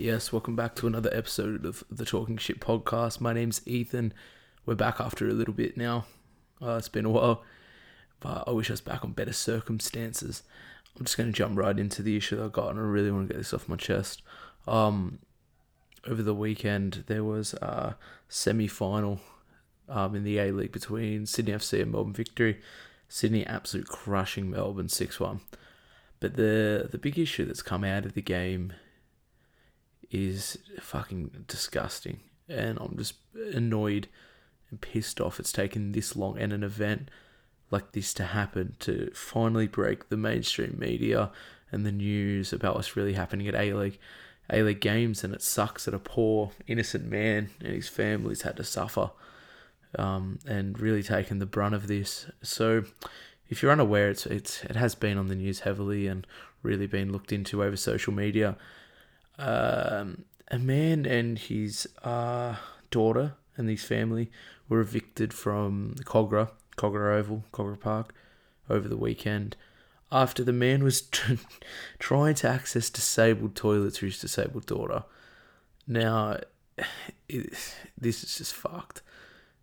Yes, welcome back to another episode of the Talking Shit podcast. My name's Ethan. We're back after a little bit now. Uh, it's been a while, but I wish I was back on better circumstances. I'm just going to jump right into the issue that I got, and I really want to get this off my chest. Um, over the weekend, there was a semi final um, in the A League between Sydney FC and Melbourne Victory. Sydney absolute crushing Melbourne 6 1. But the, the big issue that's come out of the game is fucking disgusting. And I'm just annoyed and pissed off it's taken this long and an event like this to happen to finally break the mainstream media and the news about what's really happening at A League. A League games, and it sucks that a poor, innocent man and his family's had to suffer um, and really taken the brunt of this. So, if you're unaware, it's, it's it has been on the news heavily and really been looked into over social media um, a man and his uh, daughter and his family were evicted from Kogarah, Kogarah Oval, Kogarah Park, over the weekend after the man was t- trying to access disabled toilets for his disabled daughter. Now, it, this is just fucked.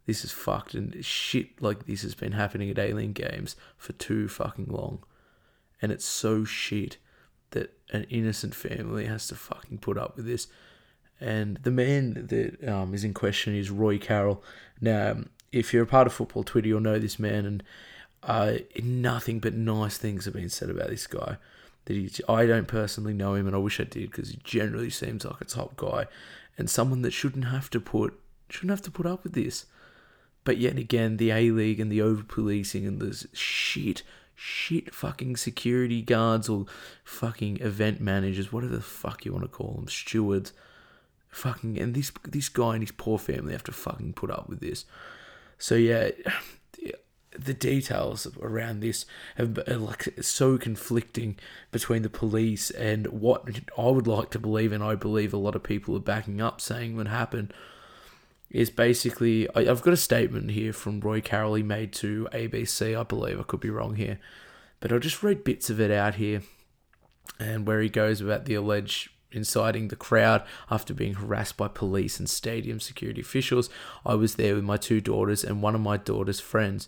This is fucked, and shit like this has been happening at A League Games for too fucking long. And it's so shit that an innocent family has to fucking put up with this. And the man that um, is in question is Roy Carroll. Now, if you're a part of football Twitter, you'll know this man, and uh, nothing but nice things have been said about this guy. That he, I don't personally know him, and I wish I did because he generally seems like a top guy and someone that shouldn't have to put shouldn't have to put up with this. But yet again, the A League and the over policing and the shit shit fucking security guards or fucking event managers, whatever the fuck you want to call them, stewards. Fucking and this this guy and his poor family have to fucking put up with this. So yeah, the details around this have been like so conflicting between the police and what I would like to believe, and I believe a lot of people are backing up, saying would happen is basically I, have got a statement here from Roy Carroll he made to ABC, I believe. I could be wrong here, but I'll just read bits of it out here, and where he goes about the alleged inciting the crowd after being harassed by police and stadium security officials. I was there with my two daughters and one of my daughter's friends.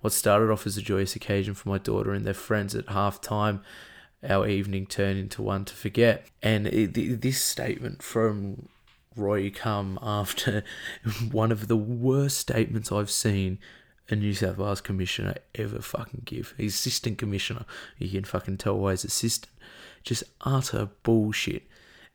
What started off as a joyous occasion for my daughter and their friends at half time our evening turned into one to forget. And it, this statement from Roy come after one of the worst statements I've seen a New South Wales commissioner ever fucking give. Assistant commissioner, you can fucking tell why he's assistant. Just utter bullshit.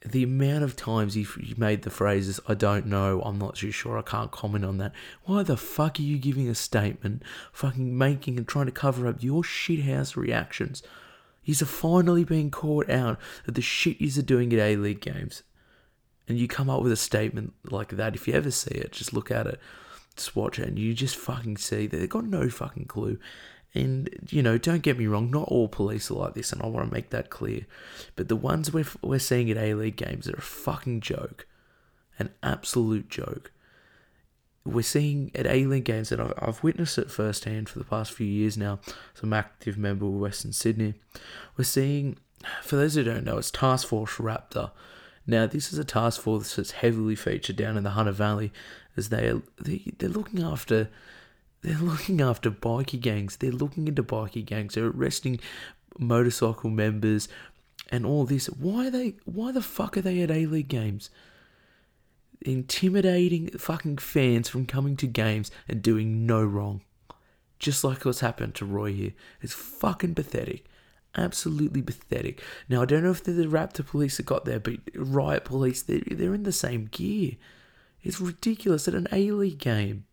The amount of times he made the phrases, I don't know, I'm not too sure, I can't comment on that. Why the fuck are you giving a statement, fucking making and trying to cover up your shithouse reactions? He's finally being caught out of the shit he's doing at A League games and you come up with a statement like that, if you ever see it, just look at it, just watch it, and you just fucking see that they've got no fucking clue. And, you know, don't get me wrong, not all police are like this, and I want to make that clear. But the ones we're, we're seeing at A League games are a fucking joke. An absolute joke. We're seeing at A League games, and I've, I've witnessed it firsthand for the past few years now, as I'm active member of Western Sydney. We're seeing, for those who don't know, it's Task Force Raptor now, this is a task force that's heavily featured down in the Hunter Valley, as they are they, they're looking after they're looking after bikie gangs. They're looking into bikie gangs. They're arresting motorcycle members and all this. Why they? Why the fuck are they at A League games? Intimidating fucking fans from coming to games and doing no wrong. Just like what's happened to Roy here. It's fucking pathetic absolutely pathetic. Now I don't know if they're the Raptor police that got there, but Riot Police they're, they're in the same gear. It's ridiculous at an A League game,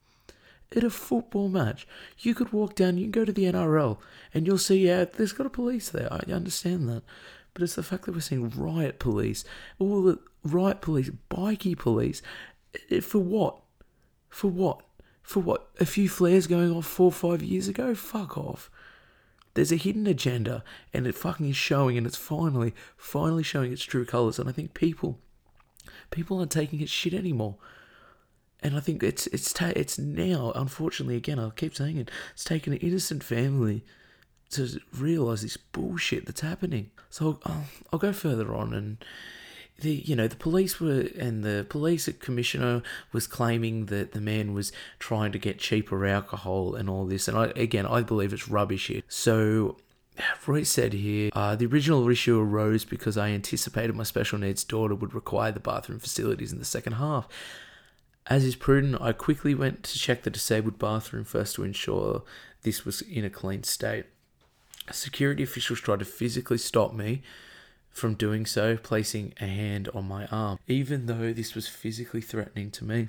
at a football match. You could walk down, you can go to the NRL, and you'll see yeah, there's got a police there. I understand that, but it's the fact that we're seeing Riot Police, all the Riot Police, bikie police, eh, eh, for what? For what? For what? A few flares going off four or five years ago? Fuck off. There's a hidden agenda, and it fucking is showing, and it's finally, finally showing its true colors. And I think people, people aren't taking its shit anymore. And I think it's it's ta- it's now, unfortunately, again, I'll keep saying it. It's taken an innocent family to realize this bullshit that's happening. So I'll, I'll go further on, and the you know the police were and the police commissioner was claiming that the man was trying to get cheaper alcohol and all this and I again I believe it's rubbish here so Roy said here, uh, the original issue arose because I anticipated my special needs daughter would require the bathroom facilities in the second half. As is prudent, I quickly went to check the disabled bathroom first to ensure this was in a clean state. Security officials tried to physically stop me from doing so, placing a hand on my arm. Even though this was physically threatening to me,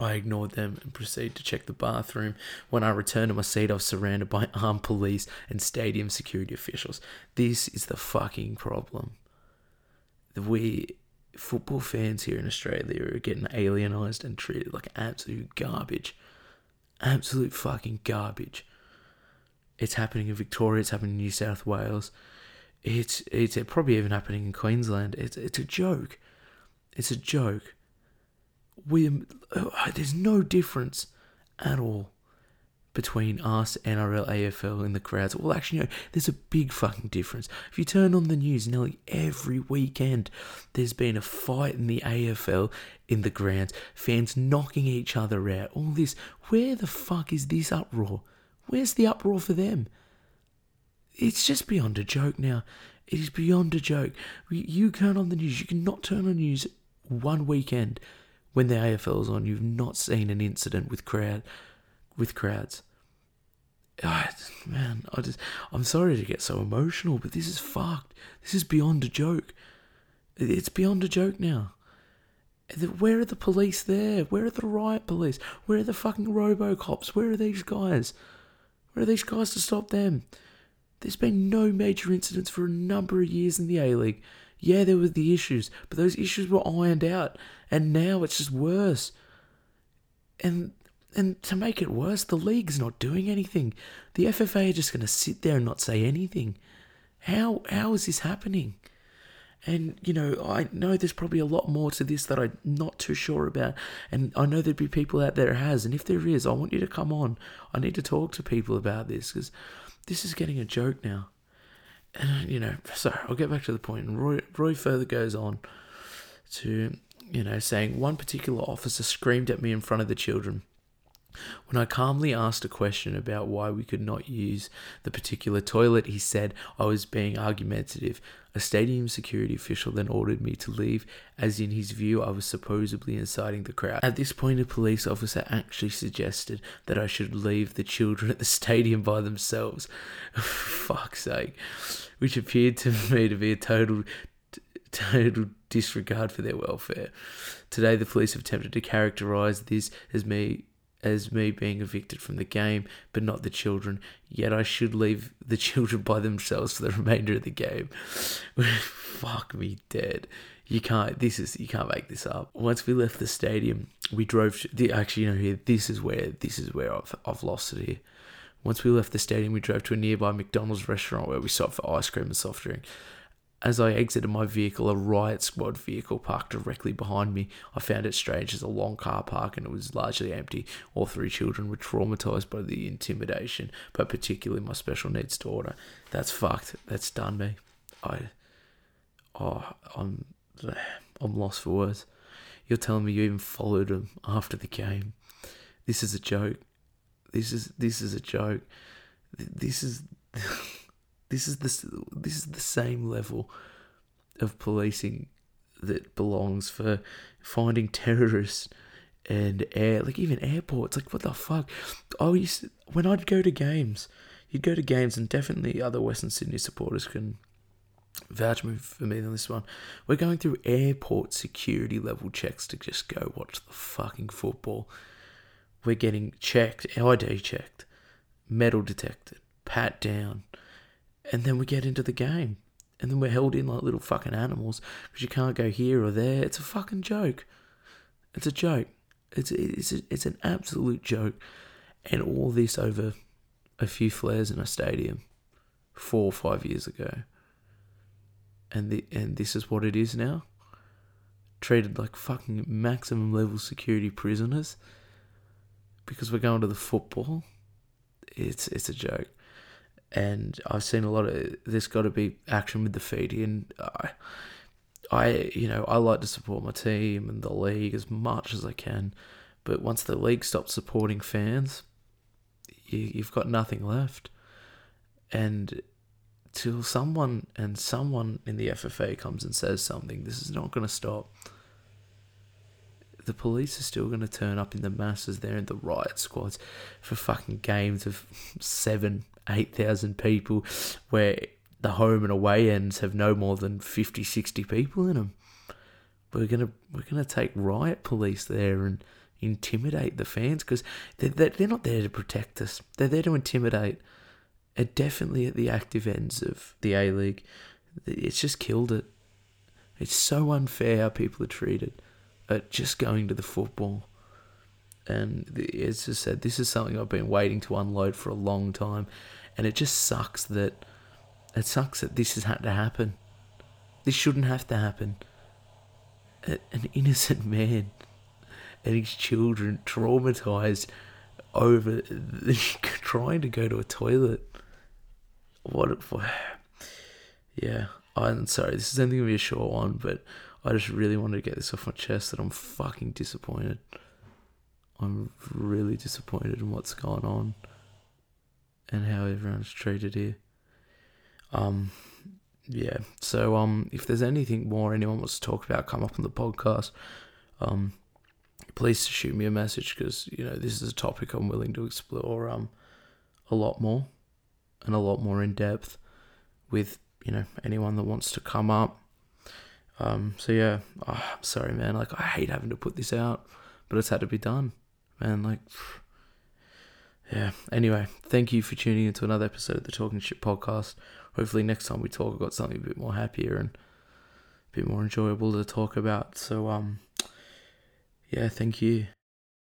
I ignored them and proceeded to check the bathroom. When I returned to my seat, I was surrounded by armed police and stadium security officials. This is the fucking problem. We football fans here in Australia are getting alienized and treated like absolute garbage. Absolute fucking garbage. It's happening in Victoria, it's happening in New South Wales. It's it's probably even happening in Queensland. It's it's a joke. It's a joke. We uh, there's no difference at all between us, NRL, AFL, and the crowds. Well, actually, no, there's a big fucking difference. If you turn on the news, nearly every weekend there's been a fight in the AFL in the grounds, fans knocking each other out, all this. Where the fuck is this uproar? Where's the uproar for them? It's just beyond a joke now. It is beyond a joke. You turn on the news, you cannot turn on the news one weekend when the AFL is on. You've not seen an incident with crowd with crowds. Oh, man, I just I'm sorry to get so emotional, but this is fucked. This is beyond a joke. It's beyond a joke now. Where are the police there? Where are the riot police? Where are the fucking robocops? Where are these guys? Where are these guys to stop them? There's been no major incidents for a number of years in the A League. Yeah, there were the issues, but those issues were ironed out, and now it's just worse. And and to make it worse, the league's not doing anything. The FFA are just going to sit there and not say anything. How how is this happening? And you know, I know there's probably a lot more to this that I'm not too sure about, and I know there'd be people out there has. And if there is, I want you to come on. I need to talk to people about this because this is getting a joke now. And uh, you know, so I'll get back to the point. And Roy Roy further goes on to you know saying one particular officer screamed at me in front of the children when I calmly asked a question about why we could not use the particular toilet, he said I was being argumentative. A stadium security official then ordered me to leave, as in his view, I was supposedly inciting the crowd. At this point, a police officer actually suggested that I should leave the children at the stadium by themselves. Fuck's sake. Which appeared to me to be a total total disregard for their welfare. Today, the police have attempted to characterize this as me as me being evicted from the game, but not the children. Yet I should leave the children by themselves for the remainder of the game. Fuck me dead. You can't. This is you can't make this up. Once we left the stadium, we drove. To, the, actually, you know, here this is where this is where I've I've lost it here. Once we left the stadium, we drove to a nearby McDonald's restaurant where we stopped for ice cream and soft drink. As I exited my vehicle, a riot squad vehicle parked directly behind me. I found it strange as a long car park and it was largely empty. All three children were traumatized by the intimidation, but particularly my special needs daughter. That's fucked. That's done me. I, oh, I'm, I'm lost for words. You're telling me you even followed him after the game. This is a joke. This is this is a joke. This is. This is the this is the same level of policing that belongs for finding terrorists and air like even airports. Like what the fuck? Oh, used when I'd go to games, you'd go to games, and definitely other Western Sydney supporters can vouch for me on this one. We're going through airport security level checks to just go watch the fucking football. We're getting checked, ID checked, metal detected, pat down, and then we get into the game. And then we're held in like little fucking animals because you can't go here or there. It's a fucking joke. It's a joke. It's it's it's an absolute joke, and all this over a few flares in a stadium, four or five years ago. And the and this is what it is now. Treated like fucking maximum level security prisoners because we're going to the football. It's it's a joke and I've seen a lot of there's got to be action with the feed and I I, you know, I like to support my team and the league as much as I can, but once the league stops supporting fans, you, you've got nothing left. And till someone and someone in the FFA comes and says something, this is not going to stop. The police are still going to turn up in the masses there in the riot squads for fucking games of seven, eight thousand people, where the home and away ends have no more than 50, 60 people in them. We're gonna we're gonna take riot police there and intimidate the fans because they're, they're not there to protect us. They're there to intimidate. And definitely at the active ends of the A League, it's just killed it. It's so unfair how people are treated at just going to the football. And as I said, this is something I've been waiting to unload for a long time. And it just sucks that it sucks that this has had to happen. This shouldn't have to happen. An innocent man and his children traumatized over trying to go to a toilet. What? Yeah, I'm sorry. This is only gonna be a short one, but I just really wanted to get this off my chest that I'm fucking disappointed. I'm really disappointed in what's going on and how everyone's treated here. Um, yeah. So um, if there's anything more anyone wants to talk about, come up on the podcast. Um, please shoot me a message because you know this is a topic I'm willing to explore um a lot more and a lot more in depth with you know anyone that wants to come up. Um, so yeah, oh, I'm sorry, man. Like I hate having to put this out, but it's had to be done, man. Like. Yeah. Anyway, thank you for tuning into another episode of the Talking Shit podcast hopefully next time we talk, I've got something a bit more happier and a bit more enjoyable to talk about. So, um, yeah, thank you.